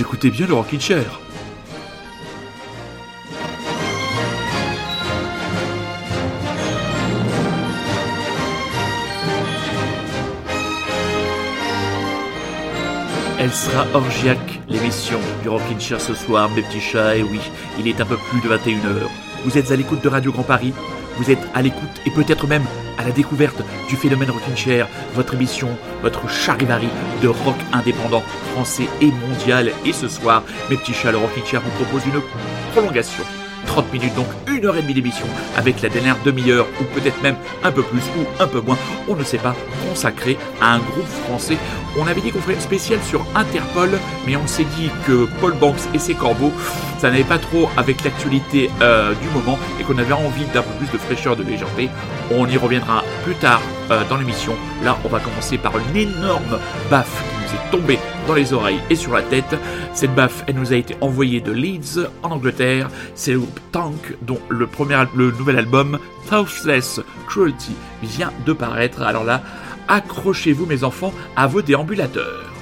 Écoutez bien le Rockin' Chair. Elle sera orgiaque, l'émission du Rockin' Chair ce soir, mes petits chats, et oui, il est un peu plus de 21h. Vous êtes à l'écoute de Radio Grand Paris, vous êtes à l'écoute et peut-être même à la découverte du phénomène Rockin' votre émission, votre charivari de rock indépendant français et mondial. Et ce soir, mes petits chats, le Rockin' vous propose une prolongation 30 minutes, donc une heure et demie d'émission, avec la dernière demi-heure, ou peut-être même un peu plus, ou un peu moins, on ne sait pas, consacré à un groupe français. On avait dit qu'on ferait une spéciale sur Interpol, mais on s'est dit que Paul Banks et ses corbeaux, ça n'avait pas trop avec l'actualité euh, du moment, et qu'on avait envie d'un peu plus de fraîcheur, de légèreté. On y reviendra plus tard euh, dans l'émission. Là, on va commencer par une énorme baffe nous est tombée dans les oreilles et sur la tête. Cette baffe, elle nous a été envoyée de Leeds, en Angleterre. C'est le groupe Tank, dont le, premier, le nouvel album, Toughless Cruelty, vient de paraître. Alors là, accrochez-vous mes enfants à vos déambulateurs.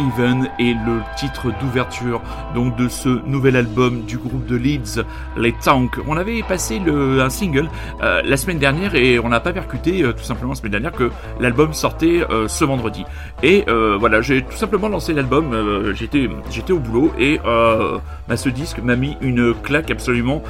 Even est le titre d'ouverture donc de ce nouvel album du groupe de Leeds, les Tanks. On avait passé le, un single euh, la semaine dernière et on n'a pas percuté euh, tout simplement la semaine dernière que l'album sortait euh, ce vendredi. Et voilà, j'ai tout simplement lancé l'album, j'étais j'étais au boulot et bah, ce disque m'a mis une claque absolument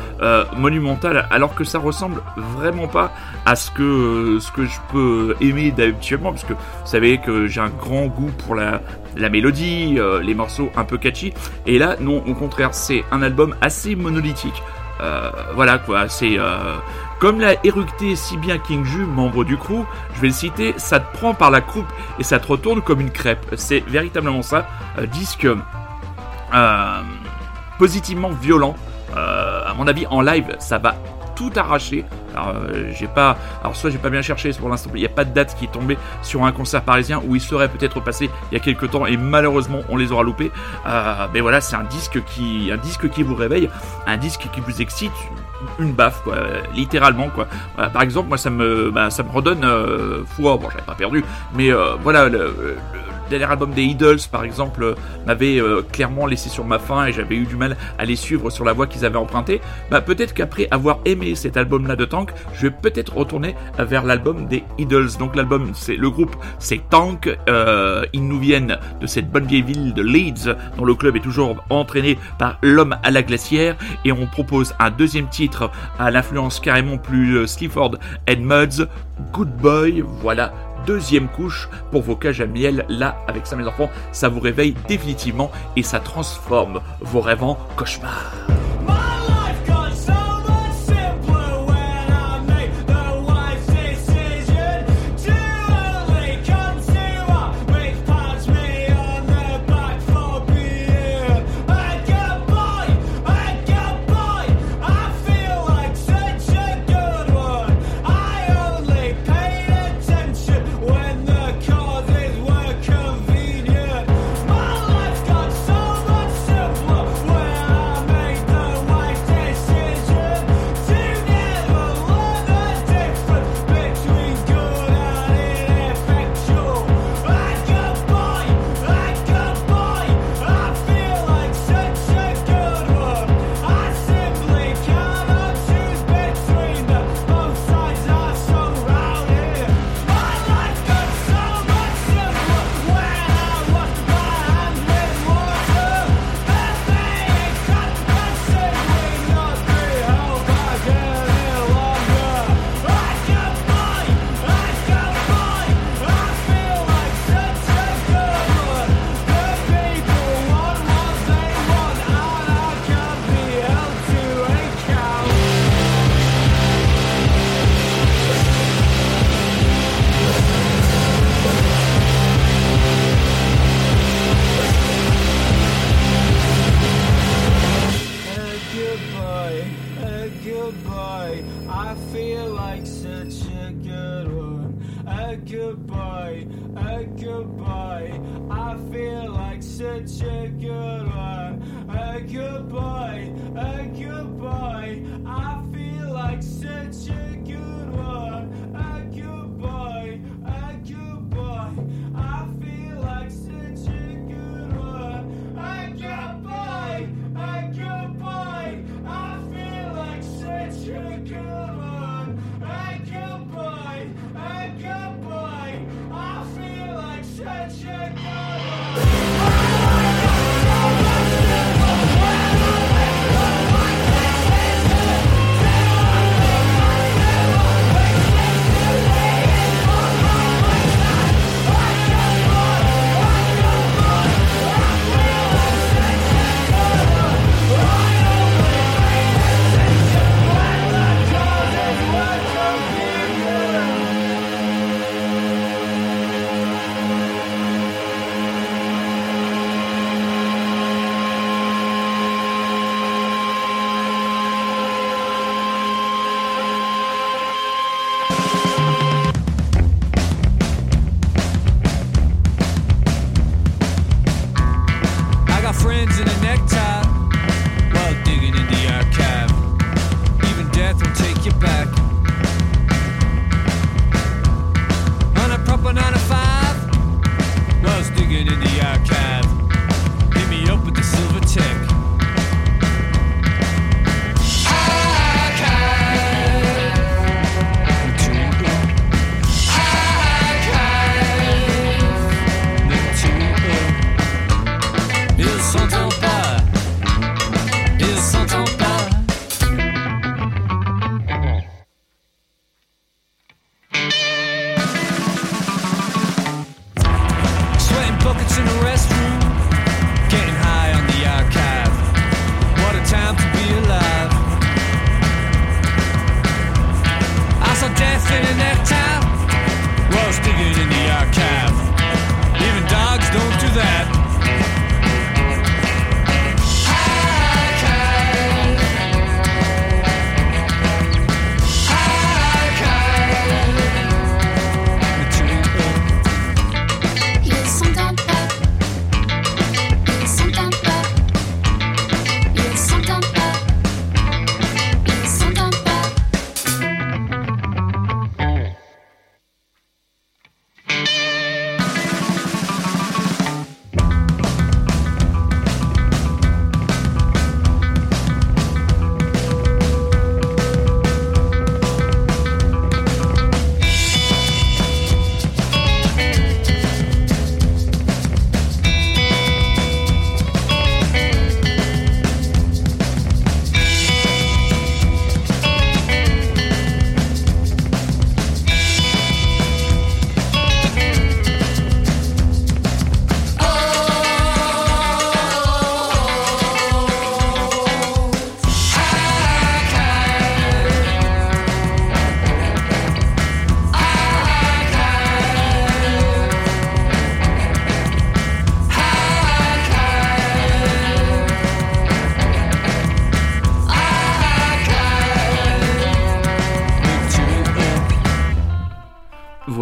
monumentale alors que ça ressemble vraiment pas à ce que ce que je peux aimer d'habituellement parce que vous savez que j'ai un grand goût pour la la mélodie, euh, les morceaux un peu catchy. Et là, non, au contraire, c'est un album assez monolithique. Euh, voilà quoi, c'est euh, comme l'a éructé si bien King Ju, membre du crew, je vais le citer, ça te prend par la coupe et ça te retourne comme une crêpe. C'est véritablement ça, disque positivement violent. à mon avis, en live, ça va tout arraché. Alors, euh, j'ai pas, alors soit j'ai pas bien cherché pour l'instant, il n'y a pas de date qui est tombée sur un concert parisien où il serait peut-être passé il y a quelques temps et malheureusement on les aura loupés. Euh, mais voilà, c'est un disque qui, un disque qui vous réveille, un disque qui vous excite, une baffe quoi, littéralement quoi. par exemple, moi ça me, bah, ça me redonne euh, foi. Bon, j'avais pas perdu, mais euh, voilà le dernier album des Idols, par exemple, euh, m'avait euh, clairement laissé sur ma faim et j'avais eu du mal à les suivre sur la voie qu'ils avaient empruntée, bah, peut-être qu'après avoir aimé cet album-là de Tank, je vais peut-être retourner vers l'album des Idols. Donc l'album, c'est le groupe, c'est Tank. Euh, ils nous viennent de cette bonne vieille ville de Leeds, dont le club est toujours entraîné par l'homme à la glacière, et on propose un deuxième titre à l'influence carrément plus Sleaford and Muds, Good Boy. Voilà deuxième couche pour vos cages à miel. Là, avec ça, mes enfants, ça vous réveille définitivement et ça transforme vos rêves en cauchemars.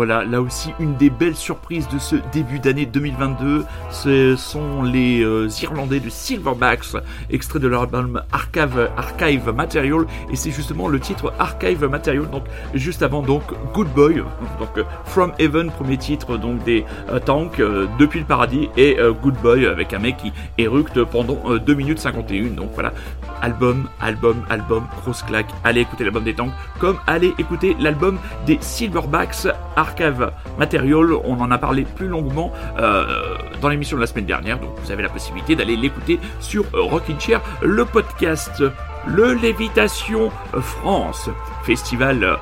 Là aussi une des belles surprises de ce début d'année 2022, ce sont les euh, Irlandais de Silverbacks, extrait de leur album Archive, Archive Material, et c'est justement le titre Archive Material, donc juste avant donc Good Boy, donc euh, From Heaven, premier titre donc des euh, Tanks, Depuis le Paradis, et Good Boy avec un mec qui éructe pendant 2 minutes 51, donc voilà, album, album, album, grosse claque, allez écouter l'album des Tanks, comme allez écouter l'album des Silverbacks Archive Material, on en a parlé plus longuement euh, dans l'émission de la semaine dernière, donc vous avez la possibilité d'aller l'écouter sur Rockin' Chair, le podcast, le Lévitation France, festival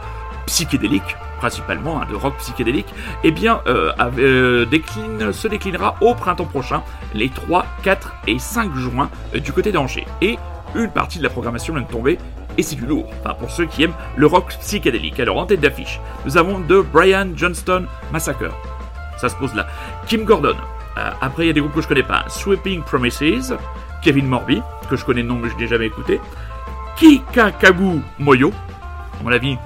psychédélique principalement hein, de rock psychédélique, eh bien, euh, euh, se déclinera au printemps prochain, les 3, 4 et 5 juin, du côté d'Angers. Et une partie de la programmation vient de tomber, et c'est du lourd, enfin pour ceux qui aiment le rock psychédélique. Alors en tête d'affiche, nous avons de Brian Johnston Massacre. Ça se pose là. Kim Gordon. Euh, après, il y a des groupes que je connais pas. Sweeping Promises. Kevin Morby, que je connais non mais je n'ai jamais écouté. Kikakagu Moyo. À mon avis,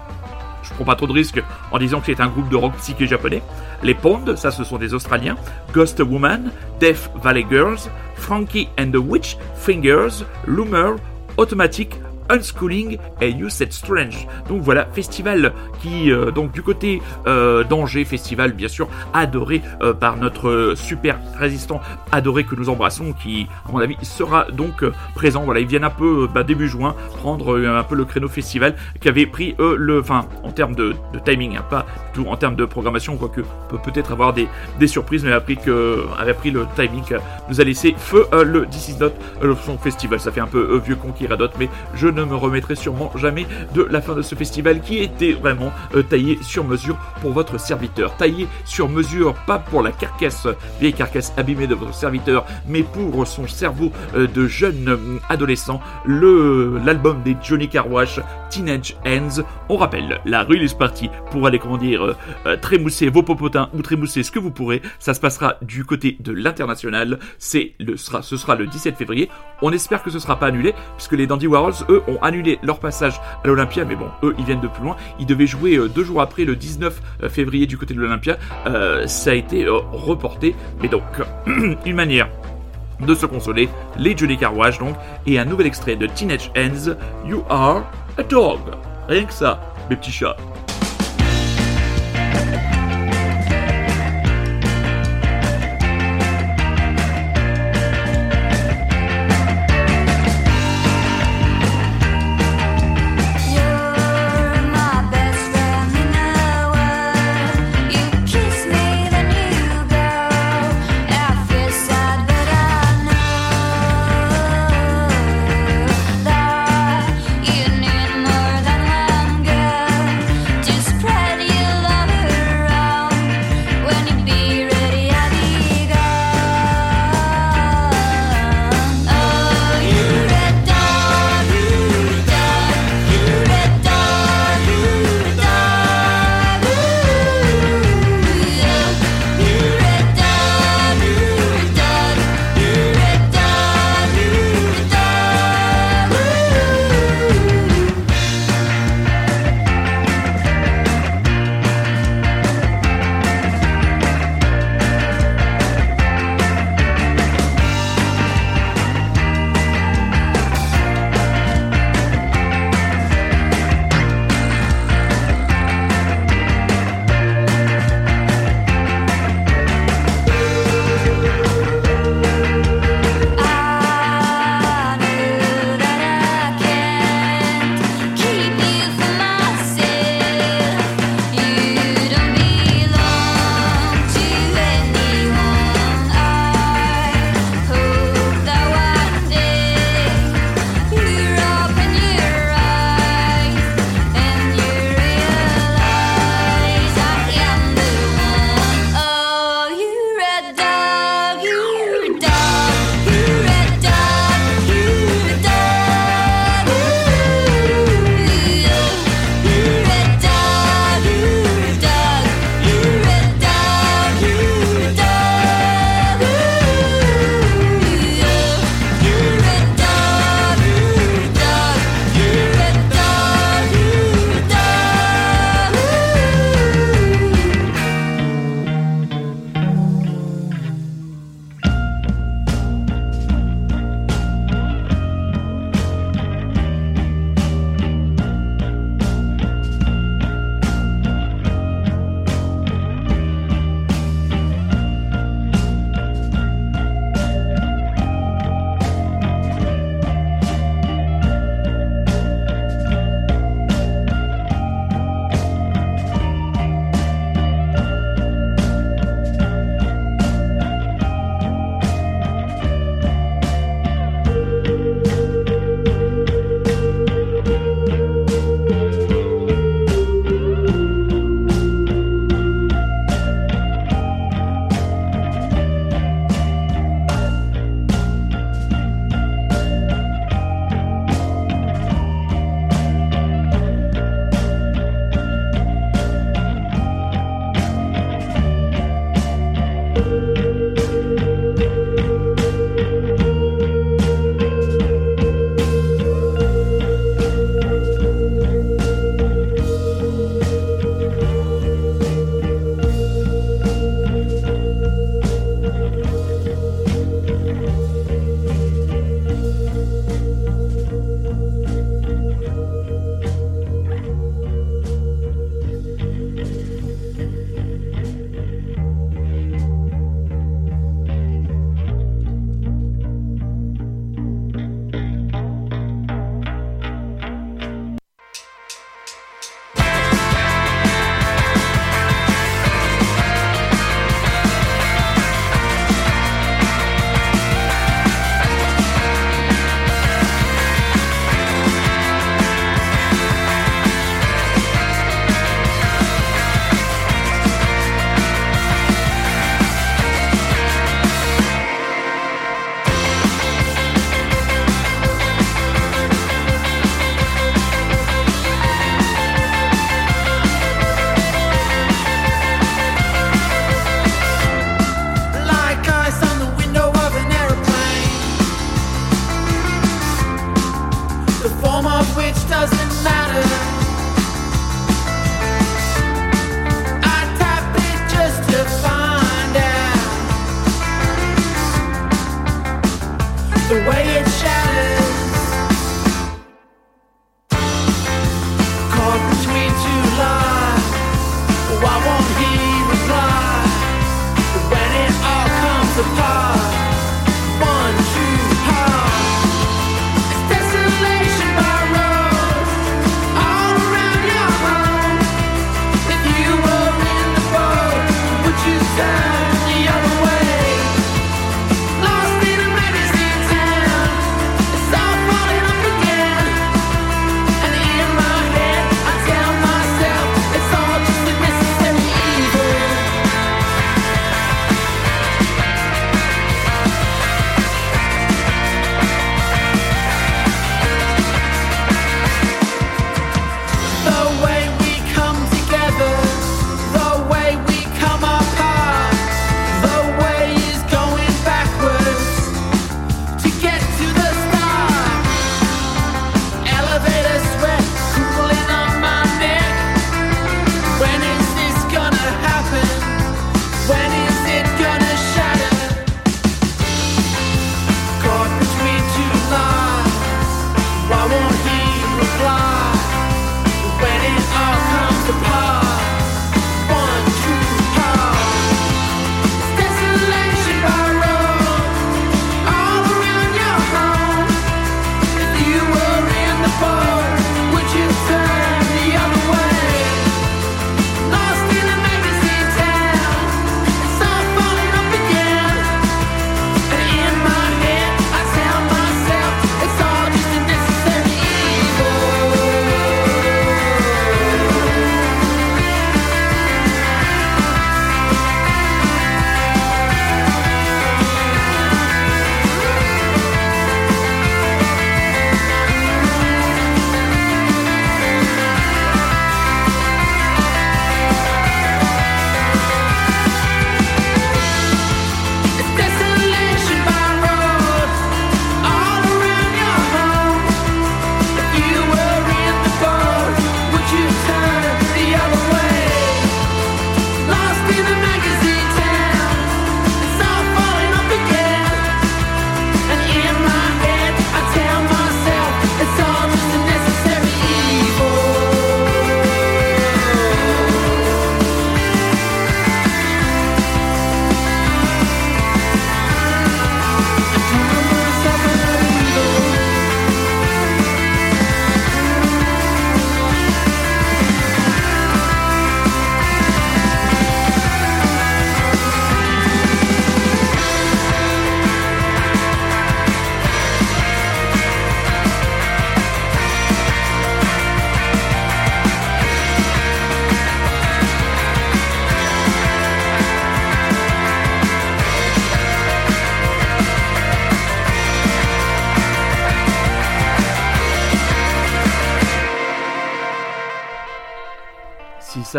je prends pas trop de risques en disant que c'est un groupe de rock psyché japonais. Les Pond, ça ce sont des Australiens. Ghost Woman, Death Valley Girls, Frankie and the Witch Fingers, Loomer, Automatic, Unschooling et You Said Strange. Donc voilà, festival qui, euh, donc du côté euh, d'Angers, festival bien sûr adoré euh, par notre super résistant adoré que nous embrassons, qui à mon avis sera donc présent. Voilà, ils viennent un peu bah, début juin prendre un peu le créneau festival qui avait pris le, enfin en termes de, timing, hein, pas tout en termes de programmation, quoique peut peut-être avoir des, des surprises, mais a pris que avait pris le timing, nous a laissé feu le This Is Not son festival. Ça fait un peu vieux con qui radote, mais je ne me remettrai sûrement jamais de la fin de ce festival qui était vraiment euh, taillé sur mesure pour votre serviteur. Taillé sur mesure, pas pour la carcasse, vieille carcasse abîmée de votre serviteur, mais pour son cerveau euh, de jeune euh, adolescent. Le l'album des Johnny Carwash, Teenage Ends. On rappelle, la release party pour aller, comment dire, trémousser vos popotins ou trémousser ce que vous pourrez. Ça se passera du côté de l'international. C'est le sera, ce sera le 17 février. On espère que ce sera pas annulé, puisque les Dandy Warhols, eux, ont annulé leur passage à l'Olympia, mais bon, eux, ils viennent de plus loin. Ils devaient jouer euh, deux jours après, le 19 euh, février, du côté de l'Olympia. Euh, ça a été reporté, mais donc, une manière de se consoler, les Johnny Carwash donc, et un nouvel extrait de Teenage Ends, You Are a Dog. Rien que ça, mes petits chats.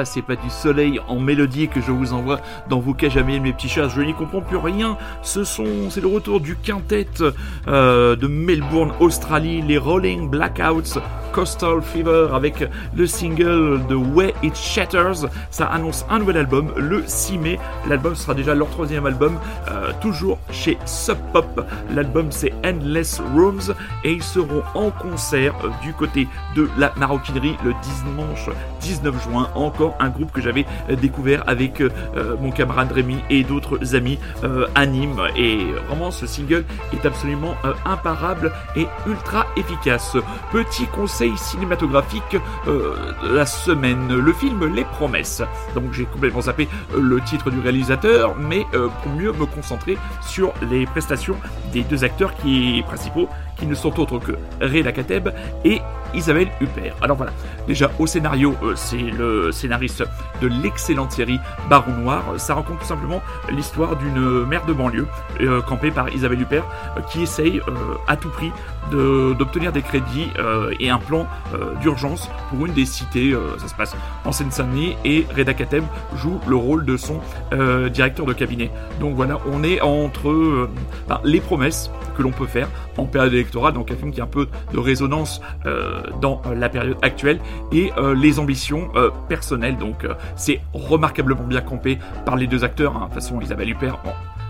C'est pas du soleil en mélodie que je vous envoie dans vos cages à mes petits chats. Je n'y comprends plus rien. Ce sont, c'est le retour du quintet euh, de Melbourne, Australie, les Rolling Blackouts Coastal Fever avec le single de Way It Shatters. Ça annonce un nouvel album le 6 mai. L'album sera déjà leur troisième album, euh, toujours chez Sub Pop. L'album c'est Endless Rooms et ils seront en concert euh, du côté de la maroquinerie le dimanche 19 juin. Encore un groupe que j'avais euh, découvert avec mon camarade Rémi et d'autres amis à Nîmes. Et vraiment ce single est absolument imparable et ultra efficace. Petit conseil cinématographique euh, la semaine, le film Les Promesses. Donc j'ai complètement zappé euh, le titre du réalisateur, mais euh, pour mieux me concentrer sur les prestations des deux acteurs qui principaux, qui ne sont autres que Reda Kateb et Isabelle Huppert. Alors voilà, déjà au scénario, c'est le scénariste de l'excellente série Baron Noir. Ça raconte tout simplement l'histoire d'une mère de banlieue, campée par Isabelle Huppert, qui essaye à tout prix d'obtenir des crédits et un plan euh, d'urgence pour une des cités. Euh, ça se passe en Seine-Saint-Denis et Reda Kateb joue le rôle de son euh, directeur de cabinet. Donc voilà, on est entre les promesses que l'on peut faire en période donc un film qui a un peu de résonance dans la période actuelle, et les ambitions personnelles. Donc c'est remarquablement bien campé par les deux acteurs. Hein. De toute façon, Isabelle Huppert,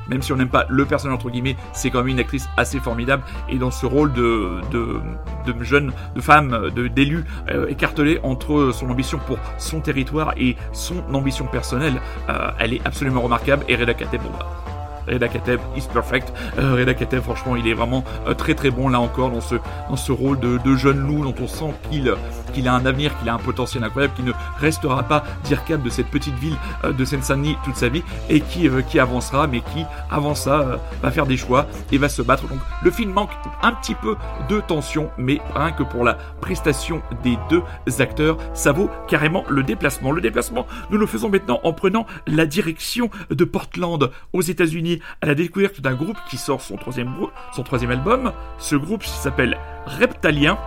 même si on n'aime pas le personnage entre guillemets, c'est quand même une actrice assez formidable et dans ce rôle de, de, de jeune, de femme, d'élu euh, écartelée entre son ambition pour son territoire et son ambition personnelle, euh, elle est absolument remarquable et Reda Kateb, bon, Reda Kateb is perfect. Euh, Reda franchement, il est vraiment euh, très très bon là encore dans ce, dans ce rôle de jeune loup dont on sent qu'il qu'il a un avenir, qu'il a un potentiel incroyable, qui ne restera pas dire cap de cette petite ville euh, de Seine-Saint-Denis toute sa vie et qui, euh, avancera, mais qui, avant ça, euh, va faire des choix et va se battre. Donc le film manque un petit peu de tension, mais rien que pour la prestation des deux acteurs, ça vaut carrément le déplacement. Le déplacement, nous le faisons maintenant en prenant la direction de Portland aux États-Unis à la découverte d'un groupe qui sort son troisième, son troisième album. Ce groupe s'appelle Reptalien.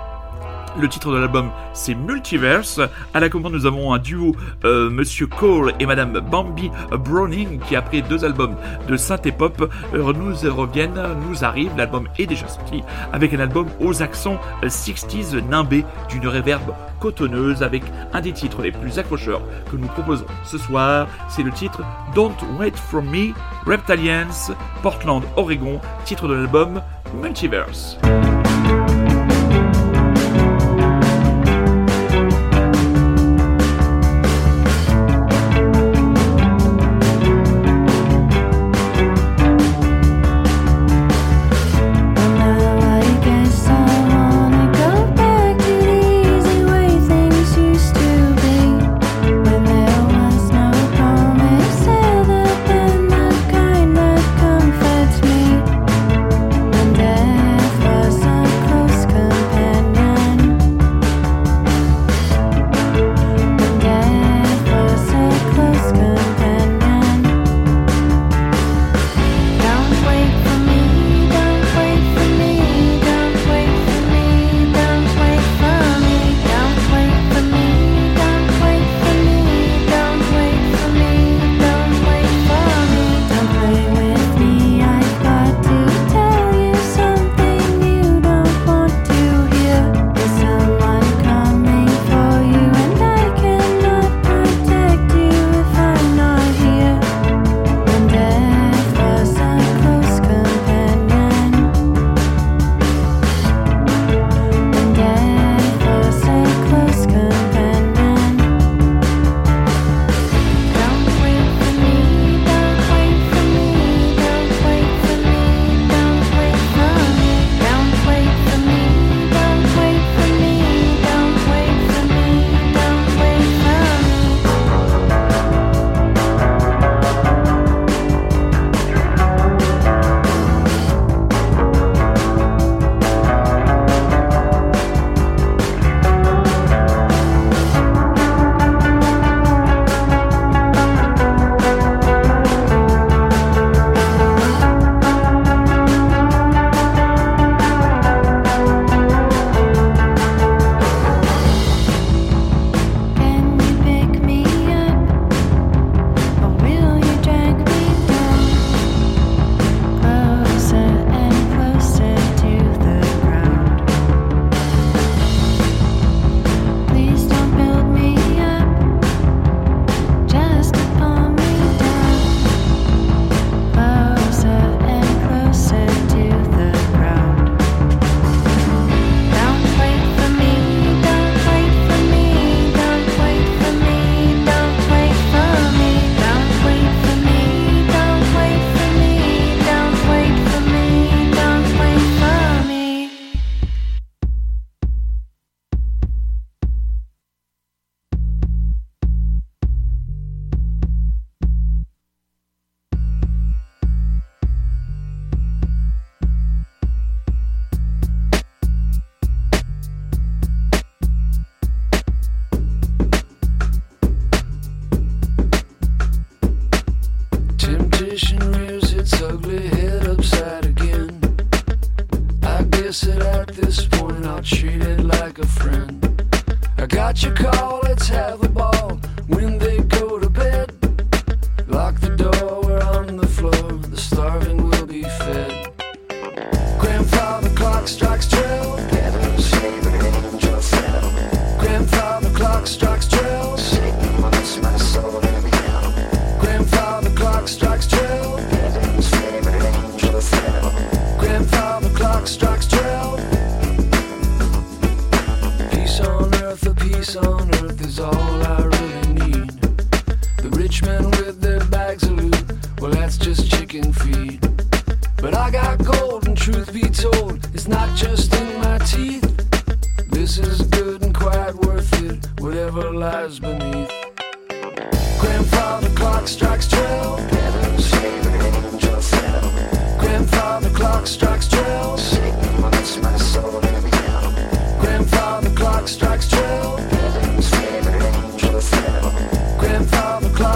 Le titre de l'album, c'est Multiverse. À la commande, nous avons un duo, euh, Monsieur Cole et Madame Bambi Browning, qui après deux albums de synthé pop euh, nous reviennent, nous arrivent. L'album est déjà sorti avec un album aux accents 60s nimbé d'une réverbe cotonneuse avec un des titres les plus accrocheurs que nous proposons ce soir. C'est le titre Don't Wait For Me, Reptilians, Portland, Oregon, titre de l'album Multiverse.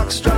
Grandfather clock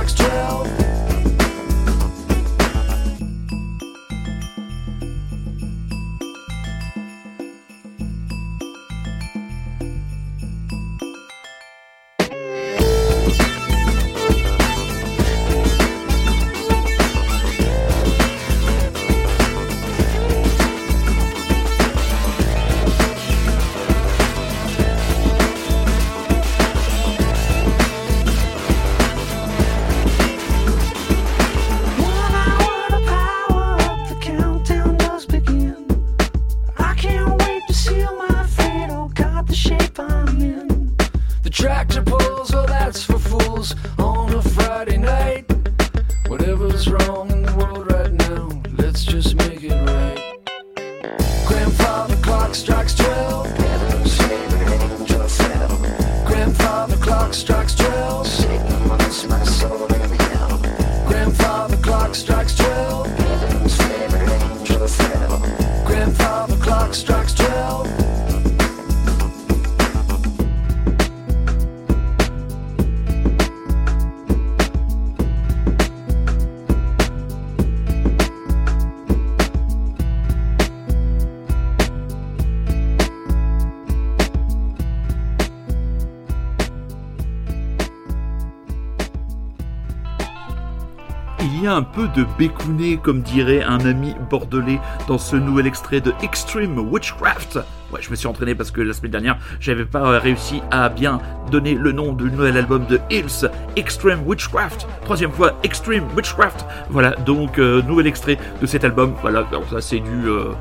un peu de bécouné, comme dirait un ami bordelais, dans ce nouvel extrait de Extreme Witchcraft. Ouais, je me suis entraîné parce que la semaine dernière, j'avais pas réussi à bien donner le nom du nouvel album de Hills, Extreme Witchcraft. Troisième fois, Extreme Witchcraft. Voilà, donc euh, nouvel extrait de cet album. Voilà, alors ça c'est du... euh,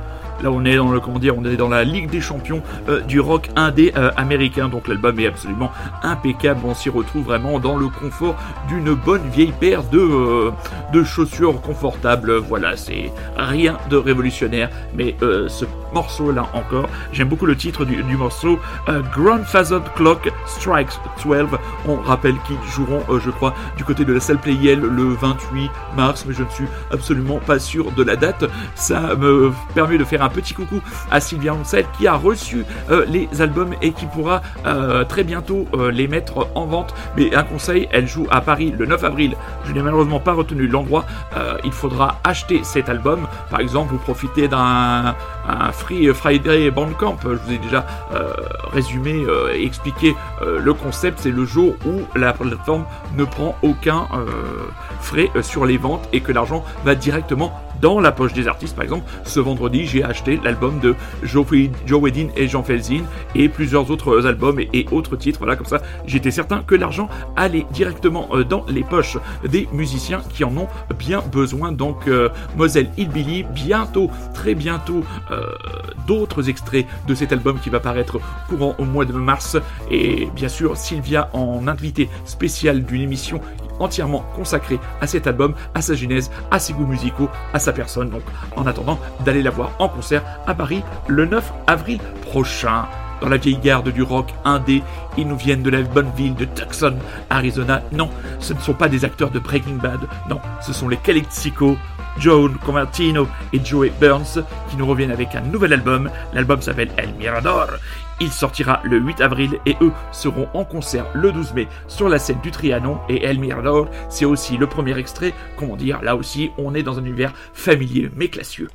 Là, on est dans le comment dire, on est dans la Ligue des Champions euh, du rock indé euh, américain. Donc l'album est absolument impeccable. On s'y retrouve vraiment dans le confort d'une bonne vieille paire de euh, de chaussures confortables. Voilà, c'est rien de révolutionnaire, mais ce morceau là encore, j'aime beaucoup le titre du, morceau euh, Grandfather Clock Strikes 12. On rappelle qu'ils joueront, euh, je crois, du côté de la salle Playel le 28 mars, mais je ne suis absolument pas sûr de la date. Ça me permet de faire un petit coucou à Sylvia Ansel qui a reçu euh, les albums et qui pourra euh, très bientôt les mettre en vente. Mais un conseil, elle joue à Paris le 9 avril. Je n'ai malheureusement pas retenu l'endroit. Il faudra acheter cet album. Par exemple, vous profitez d'un un Free Friday Bandcamp. Je vous ai déjà euh, résumé euh, et expliqué euh, le concept. C'est le jour où la plateforme ne prend aucun euh, frais euh, sur les ventes et que l'argent va directement dans la poche des artistes. Par exemple, ce vendredi, j'ai acheté l'album de Joe, Joe et Jean Felzin et plusieurs autres albums et, et autres titres. Voilà, comme ça, j'étais certain que l'argent allait directement euh, dans les poches des musiciens qui en ont bien besoin. Donc, euh, Moselle Hillbilly, bientôt, très bientôt, euh, d'autres extraits de cet album qui va paraître courant au mois de mars. Et bien sûr, Sylvia en invité spécial d'une émission entièrement consacrée à cet album, à sa genèse, à ses goûts musicaux, à sa personne. Donc, en attendant d'aller la voir en concert à Paris le 9 avril prochain. Dans la vieille garde du rock indé, ils nous viennent de la bonne ville de Tucson, Arizona. Non, ce ne sont pas des acteurs de Breaking Bad. Non, ce sont les Calexico, Joan Convertino et Joey Burns qui nous reviennent avec un nouvel album. L'album s'appelle El Mirador. Il sortira le 8 avril et eux seront en concert le 12 mai sur la scène du Trianon et El Mirador, c'est aussi le premier extrait, comment dire, là aussi on est dans un univers familier mais classieux.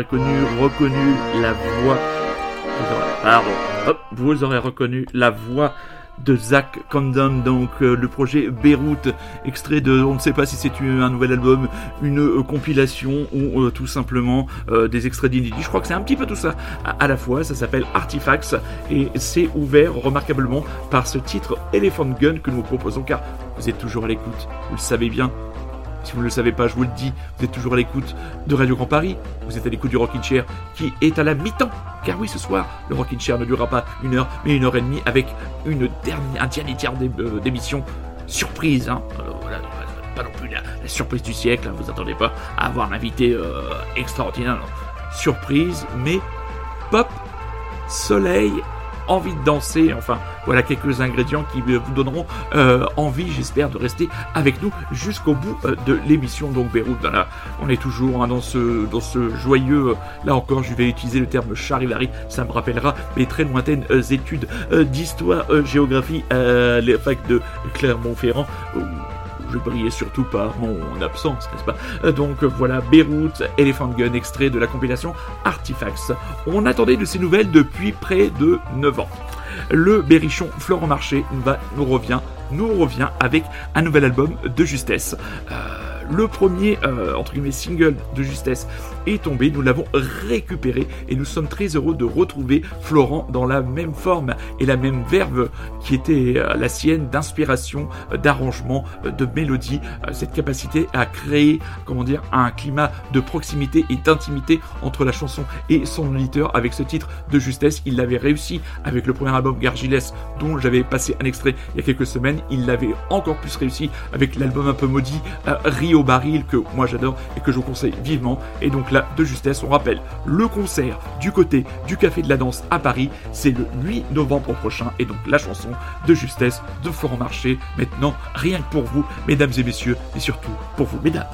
Vous aurez connu, reconnu la voix. Pardon. Vous aurez reconnu la voix de Zach Condon, donc euh, le projet Beyrouth, extrait de, on ne sait pas si c'est un nouvel album, une euh, compilation ou euh, tout simplement des extraits d'inédits. Je crois que c'est un petit peu tout ça à, à la fois. Ça s'appelle Artifacts et c'est ouvert remarquablement par ce titre Elephant Gun que nous vous proposons car vous êtes toujours à l'écoute, vous le savez bien. Si vous ne le savez pas, je vous le dis, vous êtes toujours à l'écoute de Radio Grand Paris, vous êtes à l'écoute du Rockin' Chair qui est à la mi-temps. Car oui, ce soir, le Rockin' Chair ne durera pas une heure, mais une heure et demie avec une dernière, un dernier tiers euh, d'émission surprise. Hein. Pas non plus la, surprise du siècle, hein, vous attendez pas à avoir un invité euh, extraordinaire. Surprise, mais pop, soleil, envie de danser, enfin voilà quelques ingrédients qui vous donneront euh, envie, j'espère, de rester avec nous jusqu'au bout euh, de l'émission. Donc Beyrouth, on est toujours hein, dans ce joyeux, euh, là encore, je vais utiliser le terme charivari, ça me rappellera mes très lointaines études d'histoire, géographie à la de Clermont-Ferrand. Je brillais surtout par mon absence, n'est-ce pas? Euh, Donc voilà, Beyrouth, Elephant Gun, extrait de la compilation Artifacts. On attendait de ces nouvelles depuis près de 9 ans. Le berrichon Florent Marché nous revient, nous revient avec un nouvel album de justesse. Euh, le premier, euh, entre guillemets, single de justesse est tombé, nous l'avons récupéré et nous sommes très heureux de retrouver Florent dans la même forme et la même verve qui était euh, la sienne d'inspiration, euh, d'arrangement, euh, de mélodie, cette capacité à créer, comment dire, un climat de proximité et d'intimité entre la chanson et son auditeur avec ce titre de justesse. Il l'avait réussi avec le premier album Gargilès dont j'avais passé un extrait il y a quelques semaines. Il l'avait encore plus réussi avec l'album un peu maudit Rio Baril que moi j'adore et que je vous conseille vivement. Et donc là, de justesse, on rappelle le concert du côté du Café de la Danse à Paris. C'est le 8 novembre prochain et donc la chanson de justesse de Florent Marché. Maintenant, rien que pour vous, mesdames et messieurs, et surtout pour vous, mesdames.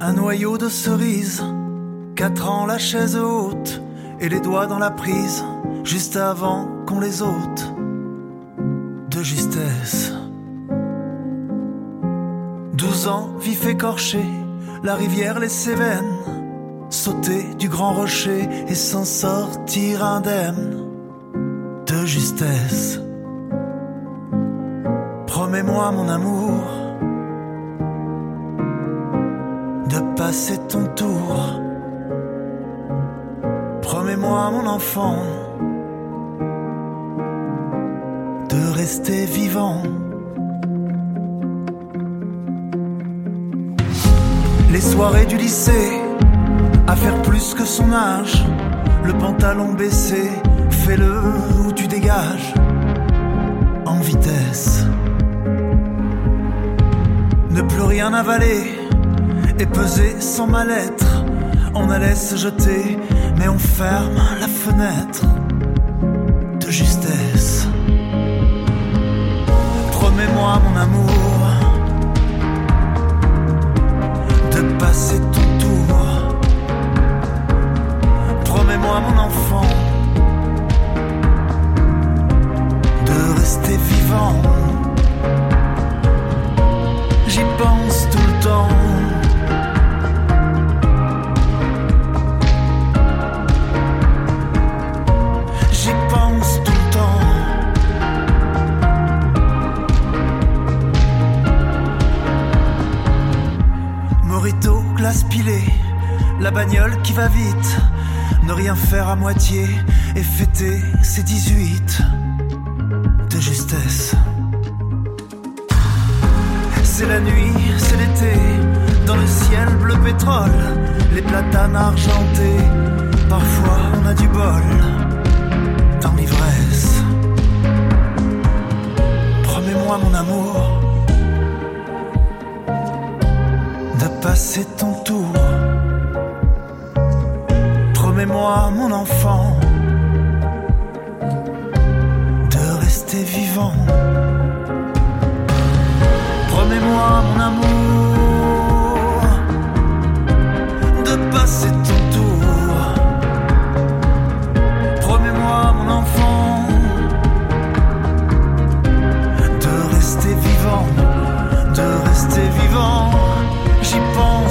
Un noyau de cerise, quatre ans la chaise haute, et les doigts dans la prise, juste avant qu'on les ôte. De justesse. Douze ans, vif écorché, la rivière les Cévennes, sauter du grand rocher et s'en sortir indemne. De justesse. Promets-moi mon amour de passer ton tour. Promets-moi, mon enfant, de rester vivant. Les soirées du lycée, à faire plus que son âge, le pantalon baissé, fais-le ou tu dégages, en vitesse. Ne plus rien avaler et peser sans mal-être. On allait se jeter, mais on ferme la fenêtre de justesse. Promets-moi, mon amour, passer ton tour. Promets-moi, mon enfant, de rester vivant. J'y pense tout le temps. La bagnole qui va vite. Ne rien faire à moitié et fêter ses 18 de justesse. C'est la nuit, c'est l'été, dans le ciel bleu pétrole, les platanes argentés. Parfois on a du bol dans l'ivresse. Promets-moi mon amour de passer ton mon enfant de rester vivant. Promets-moi mon amour de passer ton tour. Promets-moi mon enfant de rester vivant, de rester vivant. J'y pense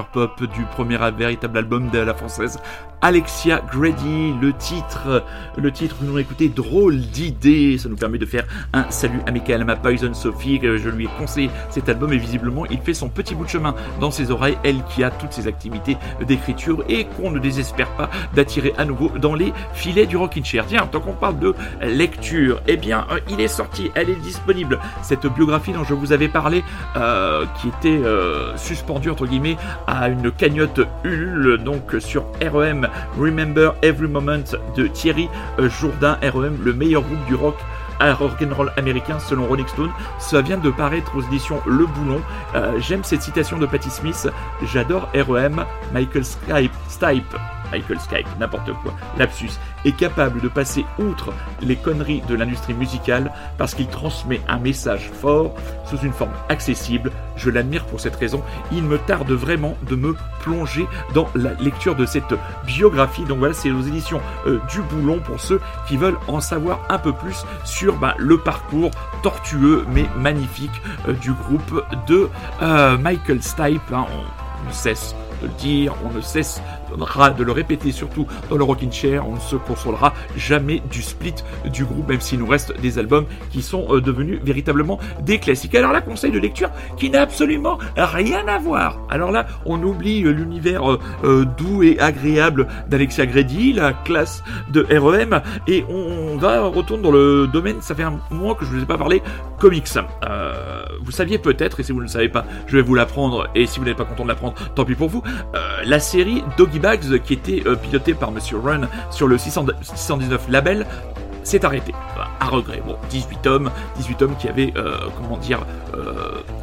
pop du premier véritable album de la française Alexia Grady. Le titre, le titre que nous avons écouté, drôle d'idée. Ça nous permet de faire un salut amical à ma Poison Sophie. Je lui ai conseillé cet album et visiblement il fait son petit bout de chemin dans ses oreilles. Elle qui a toutes ses activités d'écriture et qu'on ne désespère pas d'attirer à nouveau dans les filets du Rockin' Chair. Tiens, tant qu'on parle de lecture, eh bien, euh, il est sorti, elle est disponible. Cette biographie dont je vous avais parlé, euh, qui était euh, suspendue entre guillemets à une cagnotte Ulule, donc sur REM Remember Every Moment de Thierry euh, Jourdain, REM, le meilleur groupe du rock à rock'n'roll américain selon Rolling Stone. Ça vient de paraître aux éditions Le Boulon. Euh, J'aime cette citation de Patti Smith. J'adore REM. Michael Stipe, Michael Stipe, n'importe quoi, lapsus, est capable de passer outre les conneries de l'industrie musicale parce qu'il transmet un message fort sous une forme accessible. Je l'admire pour cette raison. Il me tarde vraiment de me plonger dans la lecture de cette biographie. Donc voilà, c'est aux éditions euh, du Boulon pour ceux qui veulent en savoir un peu plus sur bah, le parcours tortueux mais magnifique euh, du groupe de euh, Michael Stipe. hein. On ne cesse de le dire, on ne cesse de le répéter, surtout dans le Rockin' Chair. On ne se consolera jamais du split du groupe, même s'il nous reste des albums qui sont euh, devenus véritablement des classiques. Alors là, conseil de lecture qui n'a absolument rien à voir. Alors là, on oublie euh, l'univers euh, doux et agréable d'Alexia Grady, la classe de REM, et on va retourner dans le domaine, ça fait un moment que je ne vous ai pas parlé, comics. Vous saviez peut-être, et si vous ne le savez pas, je vais vous l'apprendre, et si vous n'êtes pas content de l'apprendre, tant pis pour vous, la série Doggy Bags, qui était euh, pilotée par Monsieur Run sur le 600 619 label, s'est arrêté à regret. Bon, 18 tomes, 18 tomes qui avaient, euh, comment dire,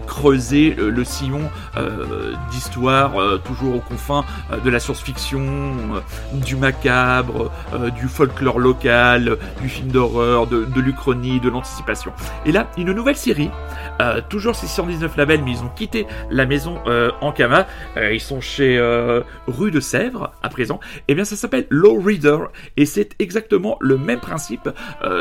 creusé le, sillon euh, d'histoire euh, toujours aux confins euh, de la science-fiction, du macabre, du folklore local, du film d'horreur, de, de l'Uchronie, de l'anticipation. Et là, une nouvelle série, toujours 619 labels, mais ils ont quitté la maison euh, Ankama. Ils sont chez Rue de Sèvres à présent. Et bien, ça s'appelle Low Reader et c'est exactement le même principe.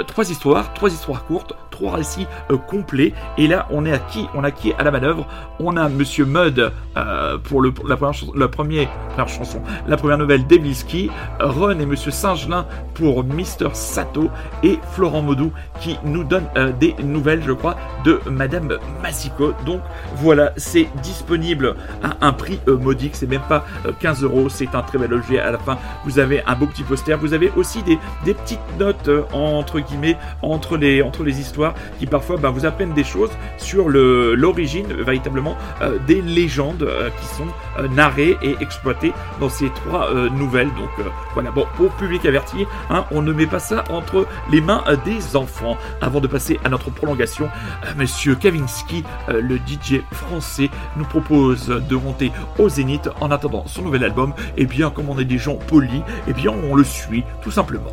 Trois histoires, trois histoires courtes, trois récits complets. Et là, on est à qui On a qui à la manœuvre. On a Monsieur Mudd euh, pour, la, première chanson, la, première, chanson, la première nouvelle Devilski, Ron et Monsieur Singelin pour Mr. Sato et Florent Modou qui nous donne euh, des nouvelles, je crois, de Madame Massico. Donc voilà, c'est disponible à un prix euh, modique, c'est même pas euh, 15 euros, c'est un très bel objet. À la fin, vous avez un beau petit poster, vous avez aussi des, petites notes entre guillemets entre les, entre les histoires qui parfois ben, vous apprennent des choses sur le- véritablement euh, des légendes euh, qui sont euh, narrées et exploitées dans ces trois nouvelles. Donc voilà, bon, pour public averti, hein, on ne met pas ça entre les mains des enfants. Avant de passer à notre prolongation, Monsieur Kavinsky, le DJ français, nous propose de monter au Zénith en attendant son nouvel album. Et bien, comme on est des gens polis, et bien on le suit tout simplement.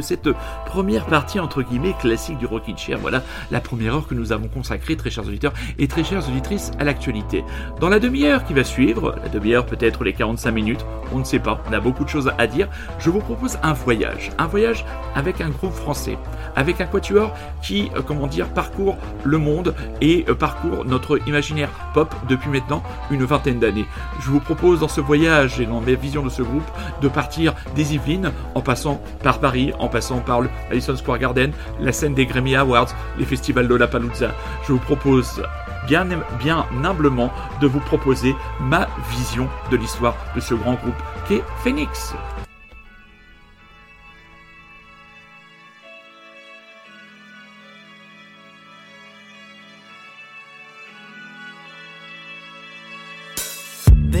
Cette première partie entre guillemets classique du Rockin' Chair. Voilà la première heure que nous avons consacrée, très chers auditeurs et très chères auditrices, à l'actualité. Dans la demi-heure qui va suivre, la demi-heure peut-être les 45 minutes, on ne sait pas, on a beaucoup de choses à dire, je vous propose un voyage. Un voyage avec un groupe français, avec un quatuor qui, euh, comment dire, parcourt le monde et euh, parcourt notre imaginaire pop depuis maintenant une vingtaine d'années. Je vous propose dans ce voyage et dans mes visions de ce groupe de partir des Yvelines en passant par Paris, en passant par le Madison Square Garden, la scène des Grammy Awards, les festivals de la Palooza. Je vous propose bien, bien humblement de vous proposer ma vision de l'histoire de ce grand groupe qu'est Phoenix.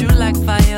like ice, true like fire.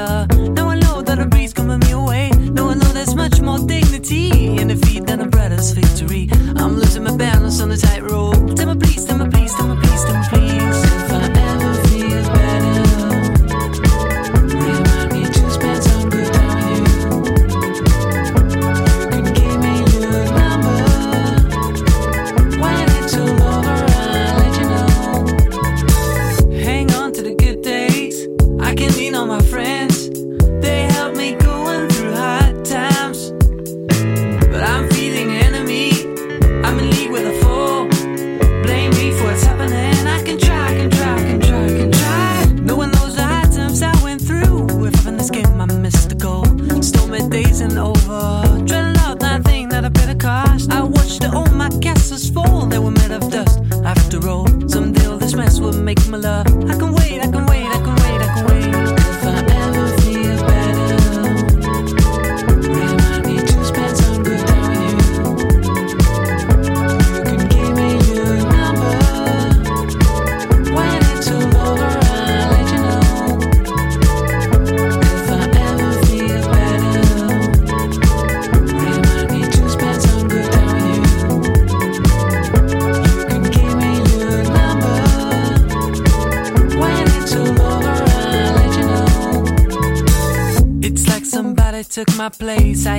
Took my place. I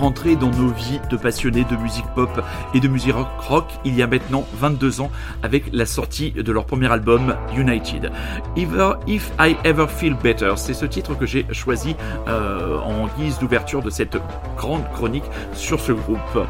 rentrés dans nos vies de passionnés de musique pop et de musique rock, il y a maintenant 22 ans avec la sortie de leur premier album United. If I Ever Feel Better, c'est ce titre que j'ai choisi euh, en guise d'ouverture de cette grande chronique sur ce groupe.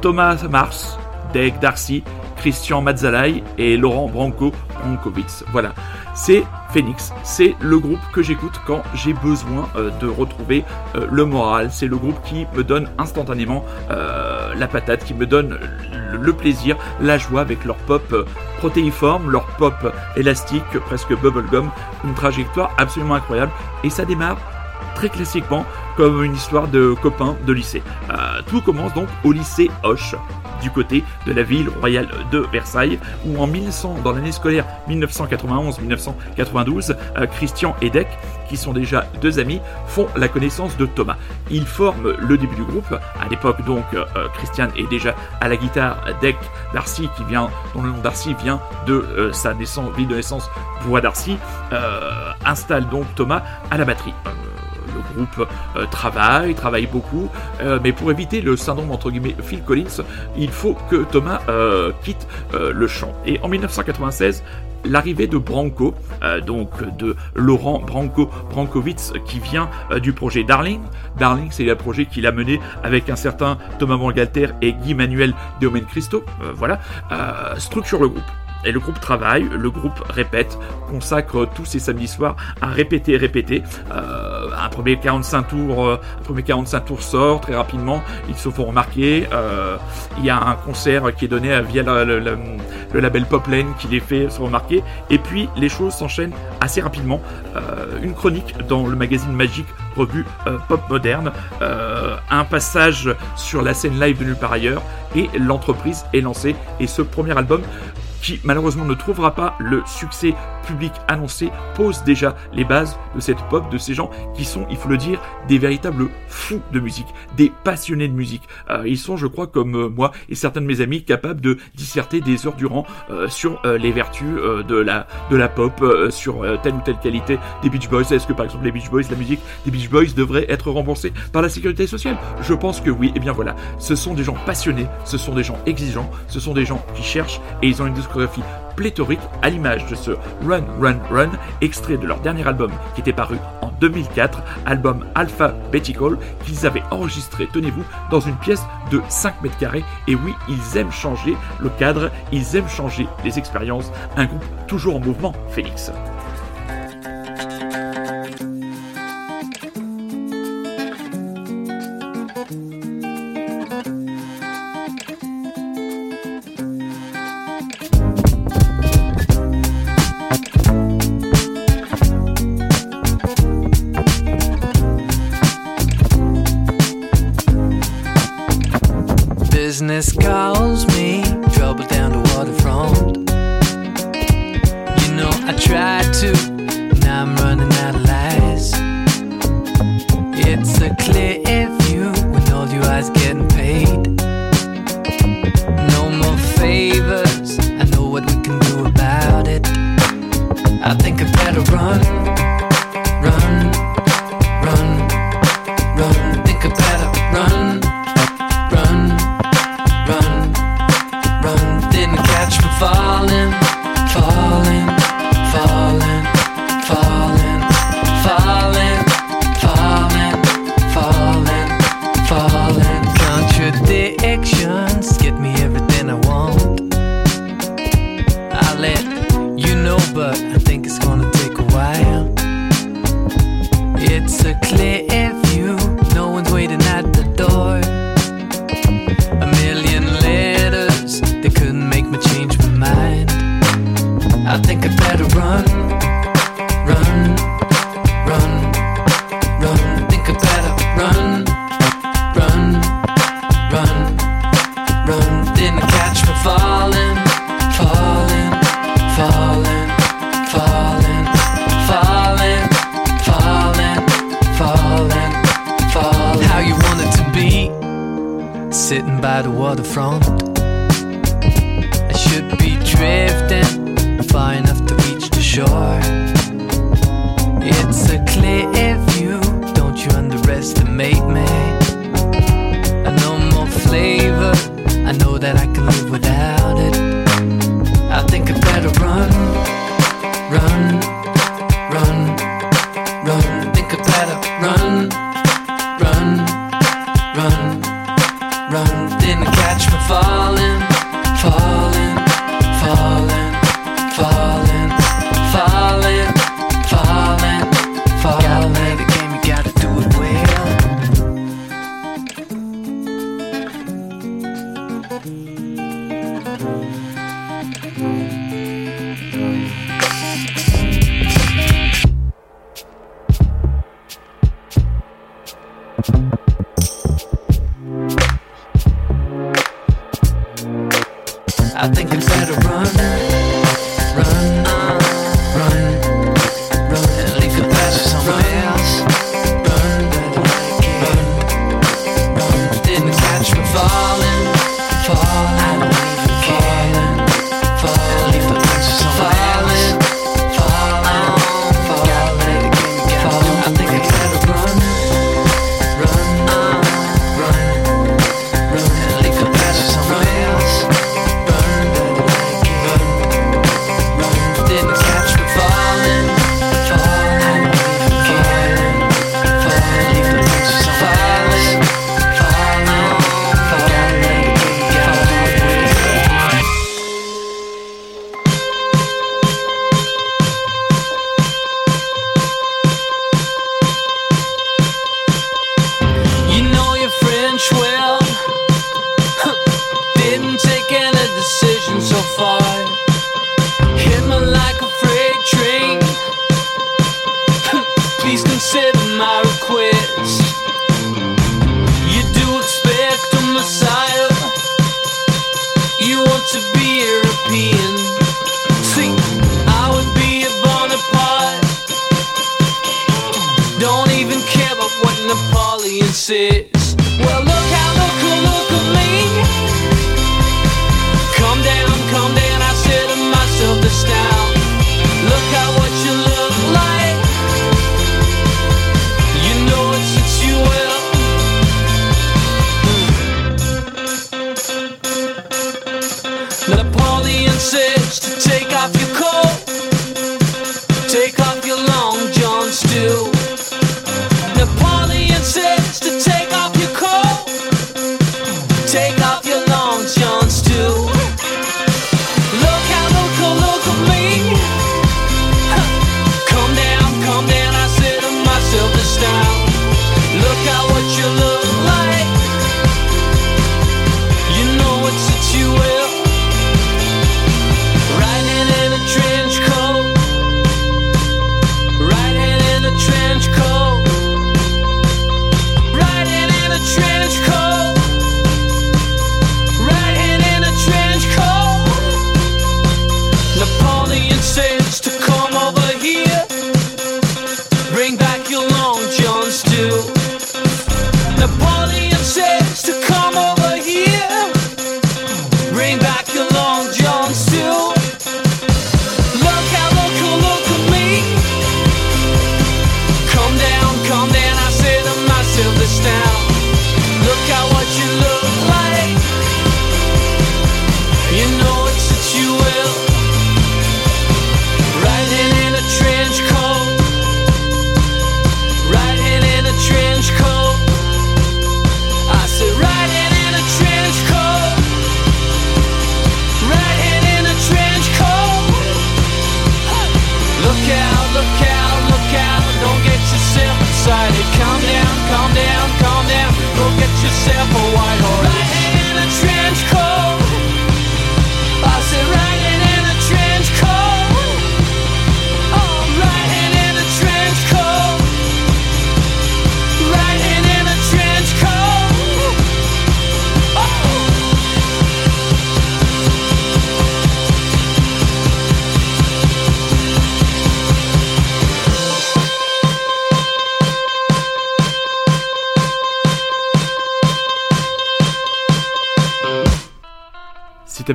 Thomas Mars, Dave Darcy, Christian Mazzalai et Laurent Branco Brankowitz. Voilà, c'est Phoenix, c'est le groupe que j'écoute quand j'ai besoin euh, de retrouver euh, le moral. C'est le groupe qui me donne instantanément euh, la patate, qui me donne le, plaisir, la joie avec leur pop protéiforme, leur pop élastique, presque bubblegum, une trajectoire absolument incroyable. Et ça démarre très classiquement comme une histoire de copains de lycée. Euh, tout commence donc au lycée Hoche du côté de la ville royale de Versailles, où en 1100, dans l'année scolaire 1991-1992, euh, Christian et Deck, qui sont déjà deux amis, font la connaissance de Thomas. Ils forment le début du groupe. À l'époque, donc, euh, Christian est déjà à la guitare. Deck Darcy, qui vient, dont le nom Darcy vient de sa naissance, ville de naissance, Bois Darcy, installe donc Thomas à la batterie. Le groupe euh, travaille, travaille beaucoup, euh, mais pour éviter le syndrome entre guillemets Phil Collins, il faut que Thomas euh, quitte le chant. Et en 1996, l'arrivée de Branco, donc de Laurent Branco Brankowitz, qui vient du projet Darling. Darling, c'est le projet qu'il a mené avec un certain Thomas Bangalter et Guy Manuel Deomen Christo. Voilà, structure le groupe. Et le groupe travaille, le groupe répète, consacre tous ses samedis soirs à répéter, répéter. Euh, un premier 45 tours, euh, un premier 45 tours sort très rapidement. Ils se font remarquer. Euh, il y a un concert qui est donné via le, label Popline qui les fait se remarquer. Et puis les choses s'enchaînent assez rapidement. Une chronique dans le magazine Magique revue pop moderne, un passage sur la scène live de nulle part ailleurs, et l'entreprise est lancée. Et ce premier album qui malheureusement ne trouvera pas le succès public annoncé, pose déjà les bases de cette pop, de ces gens qui sont, il faut le dire, des véritables fous de musique, des passionnés de musique. Euh, ils sont, je crois, comme euh, moi et certains de mes amis, capables de disserter des heures durant euh, sur les vertus de la de la pop, sur telle ou telle qualité des Beach Boys. Est-ce que par exemple les Beach Boys, la musique des Beach Boys devrait être remboursée par la sécurité sociale? Je pense que oui. Et bien voilà, ce sont des gens passionnés, ce sont des gens exigeants, ce sont des gens qui cherchent et ils ont une discographie pléthorique à l'image de ce Run Run Run, extrait de leur dernier album qui était paru en 2004, album Alphabetical, qu'ils avaient enregistré, tenez-vous, dans une pièce de 5 mètres carrés. Et oui, ils aiment changer le cadre, ils aiment changer les expériences. Un groupe toujours en mouvement, Félix. Business calls me, trouble down the waterfront. You know, I tried to, now I'm running out of lies. It's a clear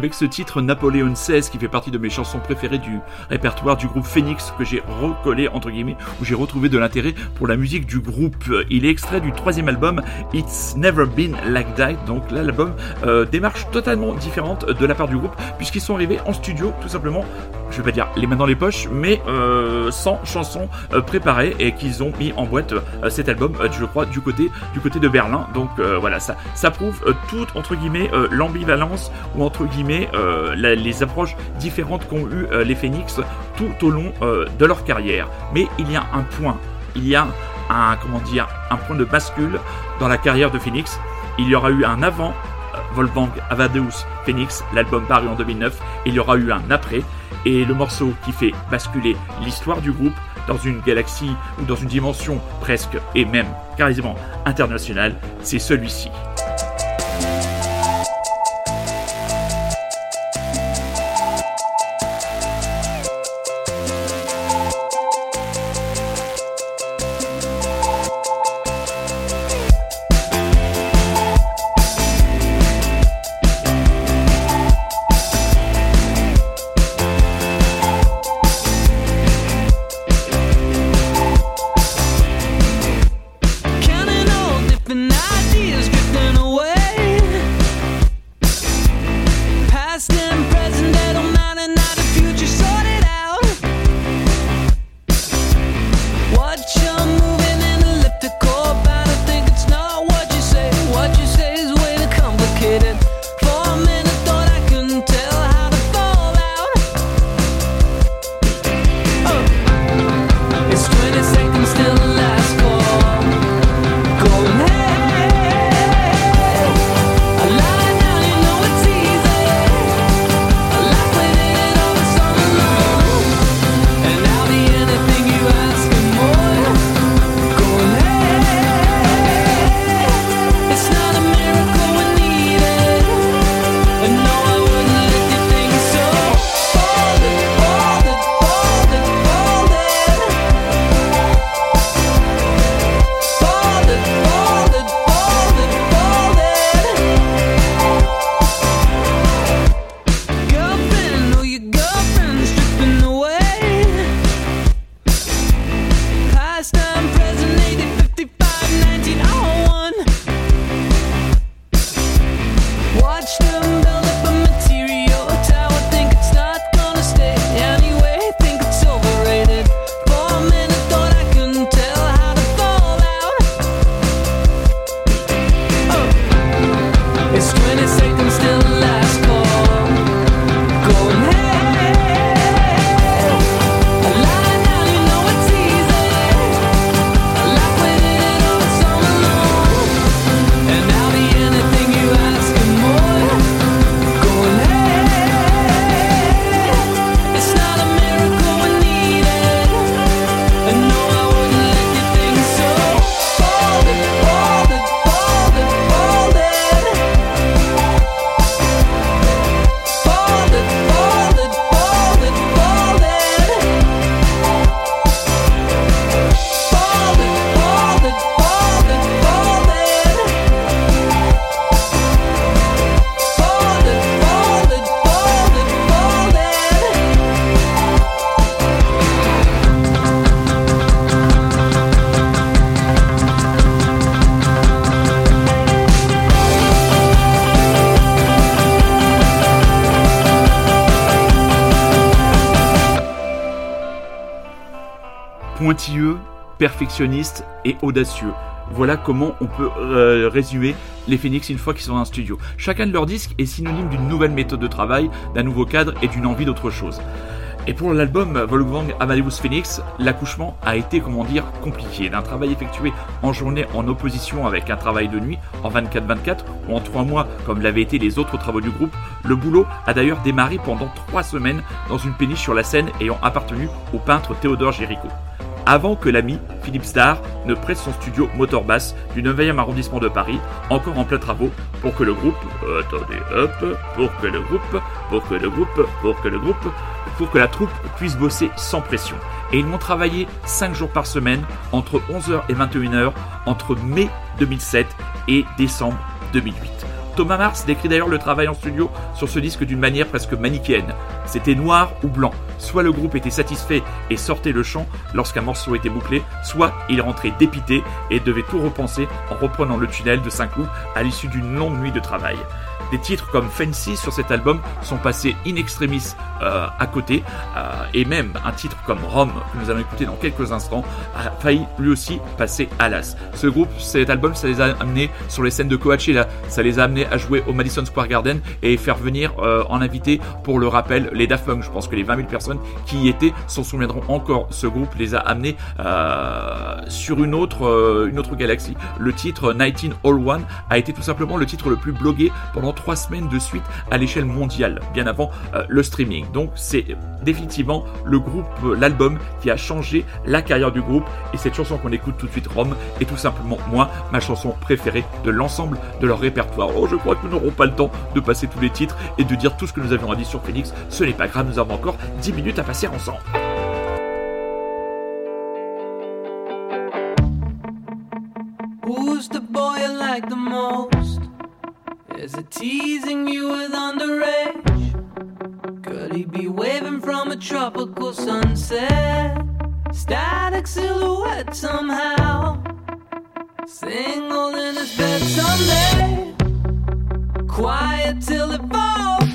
avec ce titre Napoléon XVI qui fait partie de mes chansons préférées du répertoire du groupe Phoenix que j'ai recollé entre guillemets où j'ai retrouvé de l'intérêt pour la musique du groupe. Il est extrait du troisième album It's Never Been Like That. Donc l'album euh, démarche totalement différente de la part du groupe puisqu'ils sont arrivés en studio tout simplement je vais pas dire les mains dans les poches, mais euh, sans chansons euh, préparées et qu'ils ont mis en boîte euh, cet album, euh, je crois, du côté du côté de Berlin. Donc euh, voilà, ça, ça prouve toute entre guillemets l'ambivalence ou entre guillemets les approches différentes qu'ont eu les Phoenix tout au long de leur carrière. Mais il y a un point, il y a un comment dire, un point de bascule dans la carrière de Phoenix. Il y aura eu un avant Wolfgang Amadeus Phoenix, l'album paru en 2009, et il y aura eu un après, et le morceau qui fait basculer l'histoire du groupe dans une galaxie ou dans une dimension presque et même carrément internationale, c'est celui-ci. Pointilleux, perfectionniste et audacieux. Voilà comment on peut euh, résumer les Phoenix une fois qu'ils sont dans un studio. Chacun de leurs disques est synonyme d'une nouvelle méthode de travail, d'un nouveau cadre et d'une envie d'autre chose. Et pour l'album Wolfgang Amadeus Phoenix, l'accouchement a été, comment dire, compliqué. D'un travail effectué en journée en opposition avec un travail de nuit en 24-24 ou en 3 mois comme l'avaient été les autres travaux du groupe, le boulot a d'ailleurs démarré pendant 3 semaines dans une péniche sur la Seine ayant appartenu au peintre Théodore Géricault avant que l'ami Philippe Starr ne prête son studio Motorbass du 9e arrondissement de Paris, encore en plein travaux, pour que le groupe, euh, attendez, hop, pour que le groupe, pour que le groupe, pour que le groupe, pour que la troupe puisse bosser sans pression. Et ils m'ont travaillé 5 jours par semaine, entre 11h et 21h, entre mai 2007 et décembre 2008. Thomas Mars décrit d'ailleurs le travail en studio sur ce disque d'une manière presque manichéenne. C'était noir ou blanc. Soit le groupe était satisfait et sortait le chant lorsqu'un morceau était bouclé, soit il rentrait dépité et devait tout repenser en reprenant le tunnel de Saint-Cloud à l'issue d'une longue nuit de travail. Des titres comme Fancy sur cet album sont passés in extremis euh, à côté, euh, et même un titre comme Rome, que nous allons écouter dans quelques instants, a failli lui aussi passer à l'as. Ce groupe, cet album, ça les a amenés sur les scènes de Coachella, ça les a amenés à jouer au Madison Square Garden et faire venir euh, en invité, pour le rappel, les Daft Punk. Je pense que les 20 000 personnes qui y étaient s'en souviendront encore. Ce groupe les a amenés sur une autre, une autre galaxie. Le titre 1901 a été tout simplement le titre le plus blogué pendant trois semaines de suite à l'échelle mondiale, bien avant euh, le streaming. Donc c'est définitivement le groupe, euh, l'album qui a changé la carrière du groupe. Et cette chanson qu'on écoute tout de suite, Rome, est tout simplement moi, ma chanson préférée de l'ensemble de leur répertoire. Oh, je crois que nous n'aurons pas le temps de passer tous les titres et de dire tout ce que nous avions à dire sur Phoenix. Ce n'est pas grave, nous avons encore 10 minutes à passer ensemble. Who's the boy like the most? Is it teasing you with underage? Could he be waving from a tropical sunset? Static silhouette somehow. Single in his bed someday. Quiet till it falls, falls,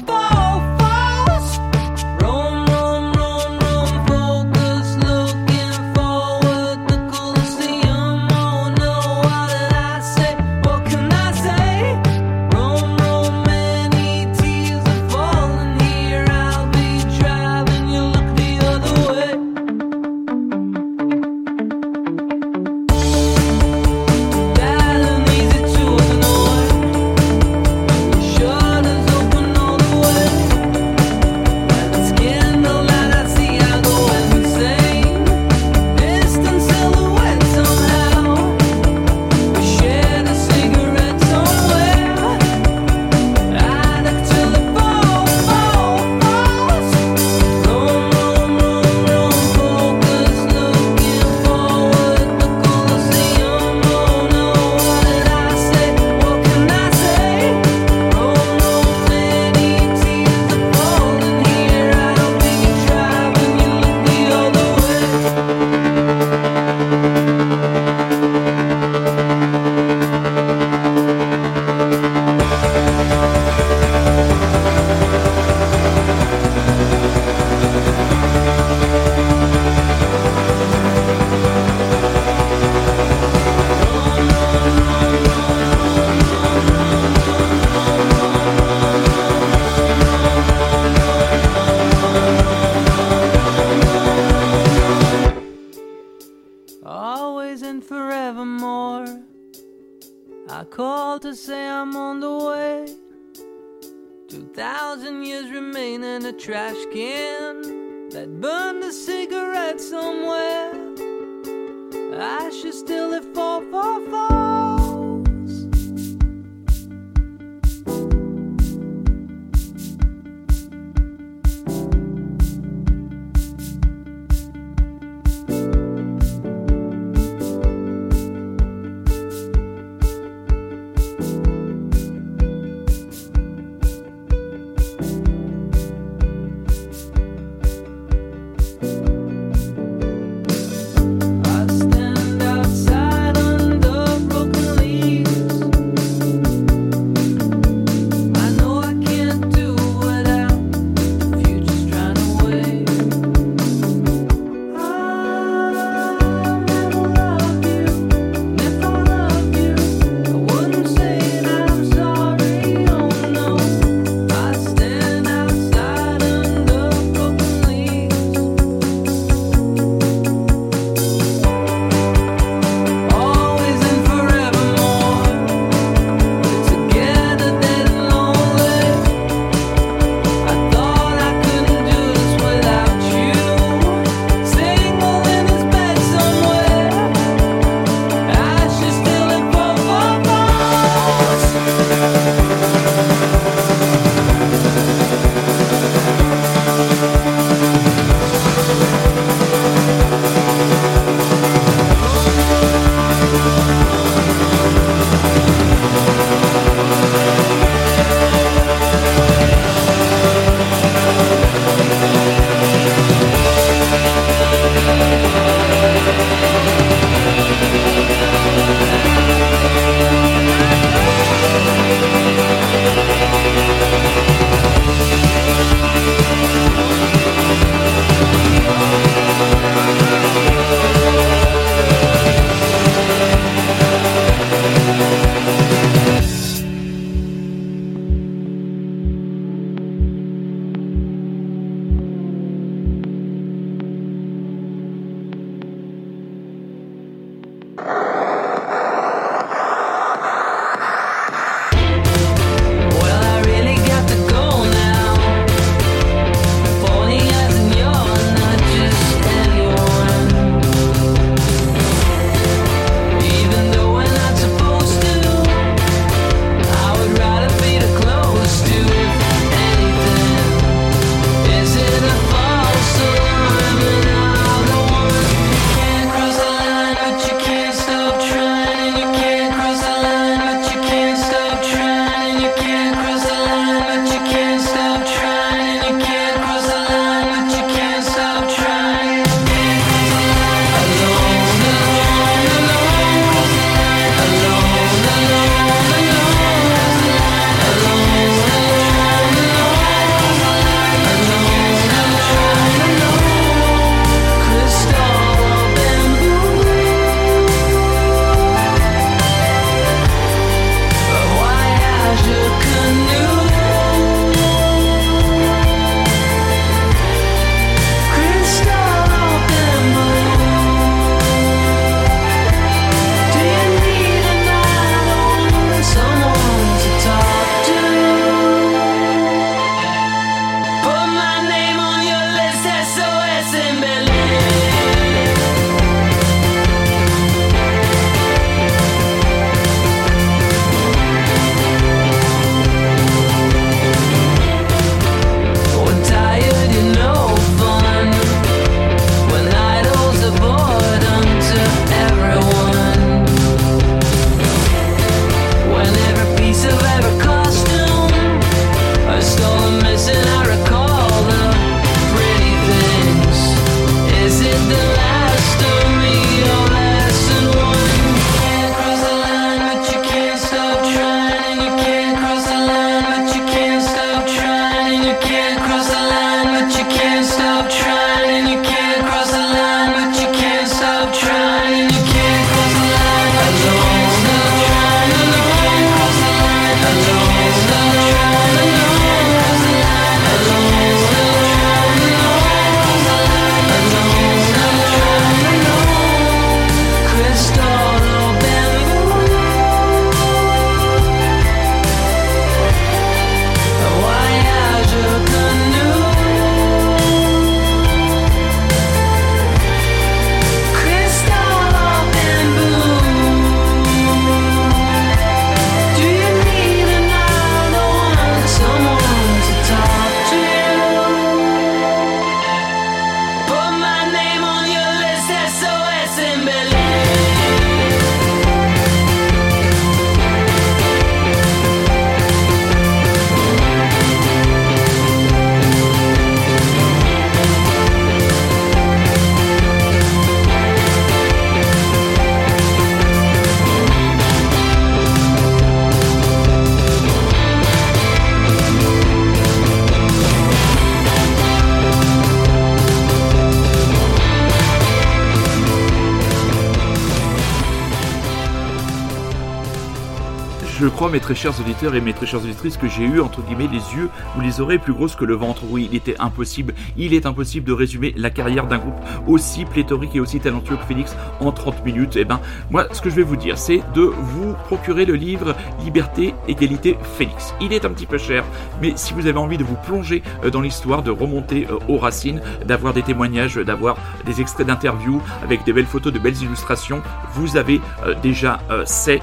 mes très chers auditeurs et mes très chères auditrices, que j'ai eu, entre guillemets, les yeux ou les oreilles plus grosses que le ventre. Oui, il était impossible, il est impossible de résumer la carrière d'un groupe aussi pléthorique et aussi talentueux que Phoenix en 30 minutes. Et ben, moi, ce que je vais vous dire, c'est de vous procurer le livre Liberté, Égalité, Phoenix. Il est un petit peu cher, mais si vous avez envie de vous plonger euh, dans l'histoire, de remonter euh, aux racines, d'avoir des témoignages, d'avoir des extraits d'interviews avec des belles photos, de belles illustrations, vous avez euh, déjà c'est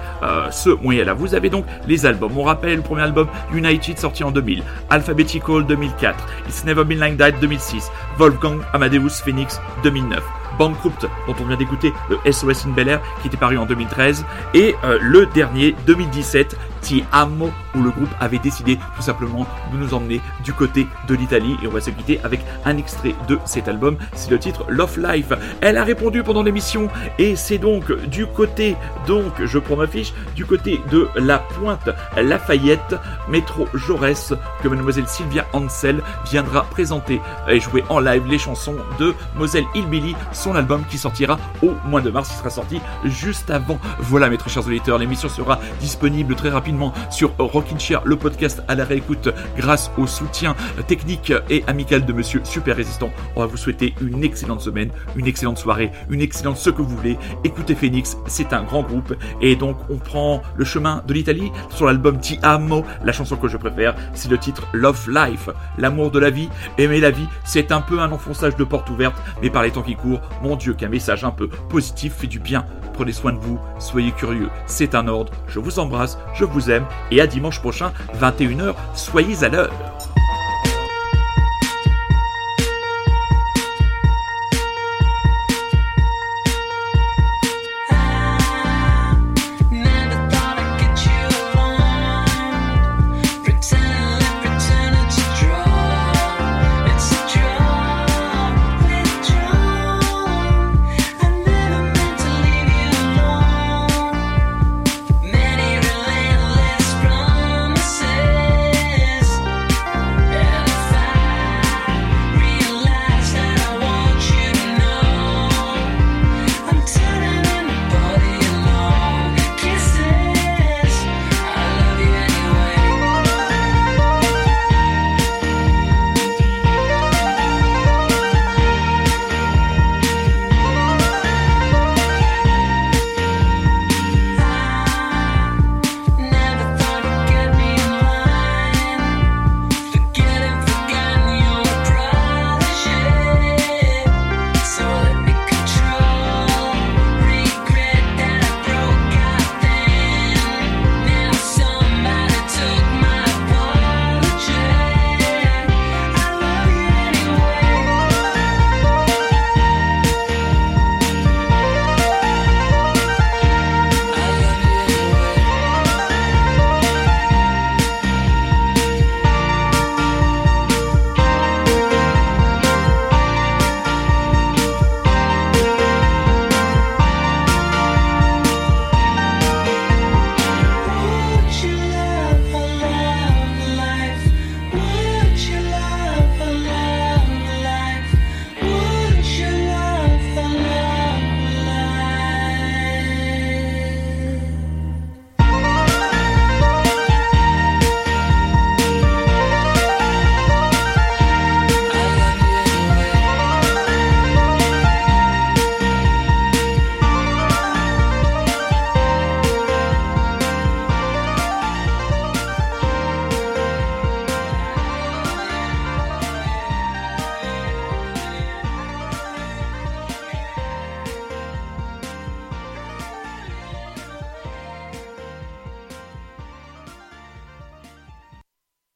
ce moyen-là. Vous avez donc les albums. On rappelle le premier album United sorti en 2000, Alphabetical 2004, It's Never Been Like That 2006, Wolfgang Amadeus Phoenix 2009. Bankrupt, dont on vient d'écouter le SOS in Bel qui était paru en 2013, et euh, le dernier, 2017, Ti Amo, où le groupe avait décidé tout simplement de nous emmener du côté de l'Italie, et on va se quitter avec un extrait de cet album, c'est le titre Love Life. Elle a répondu pendant l'émission, et c'est donc du côté, donc je prends ma fiche, du côté de la pointe Lafayette, métro Jaurès, que mademoiselle Sylvia Ansel viendra présenter et jouer en live les chansons de Moselle Hillbilly, son album qui sortira au mois de mars, il sera sorti juste avant. Voilà mes très chers auditeurs, l'émission sera disponible très rapidement sur Rockin' Chair, le podcast à la réécoute grâce au soutien technique et amical de monsieur Super Résistant. On va vous souhaiter une excellente semaine, une excellente soirée, une excellente ce que vous voulez. Écoutez Phoenix, c'est un grand groupe et donc on prend le chemin de l'Italie sur l'album Ti Amo. La chanson que je préfère, c'est le titre Love Life, l'amour de la vie, aimer la vie. C'est un peu un enfonçage de porte ouverte, mais par les temps qui courent, mon Dieu, qu'un message un peu positif fait du bien. Prenez soin de vous, soyez curieux, c'est un ordre. Je vous embrasse, je et à dimanche prochain, 21h, soyez à l'heure.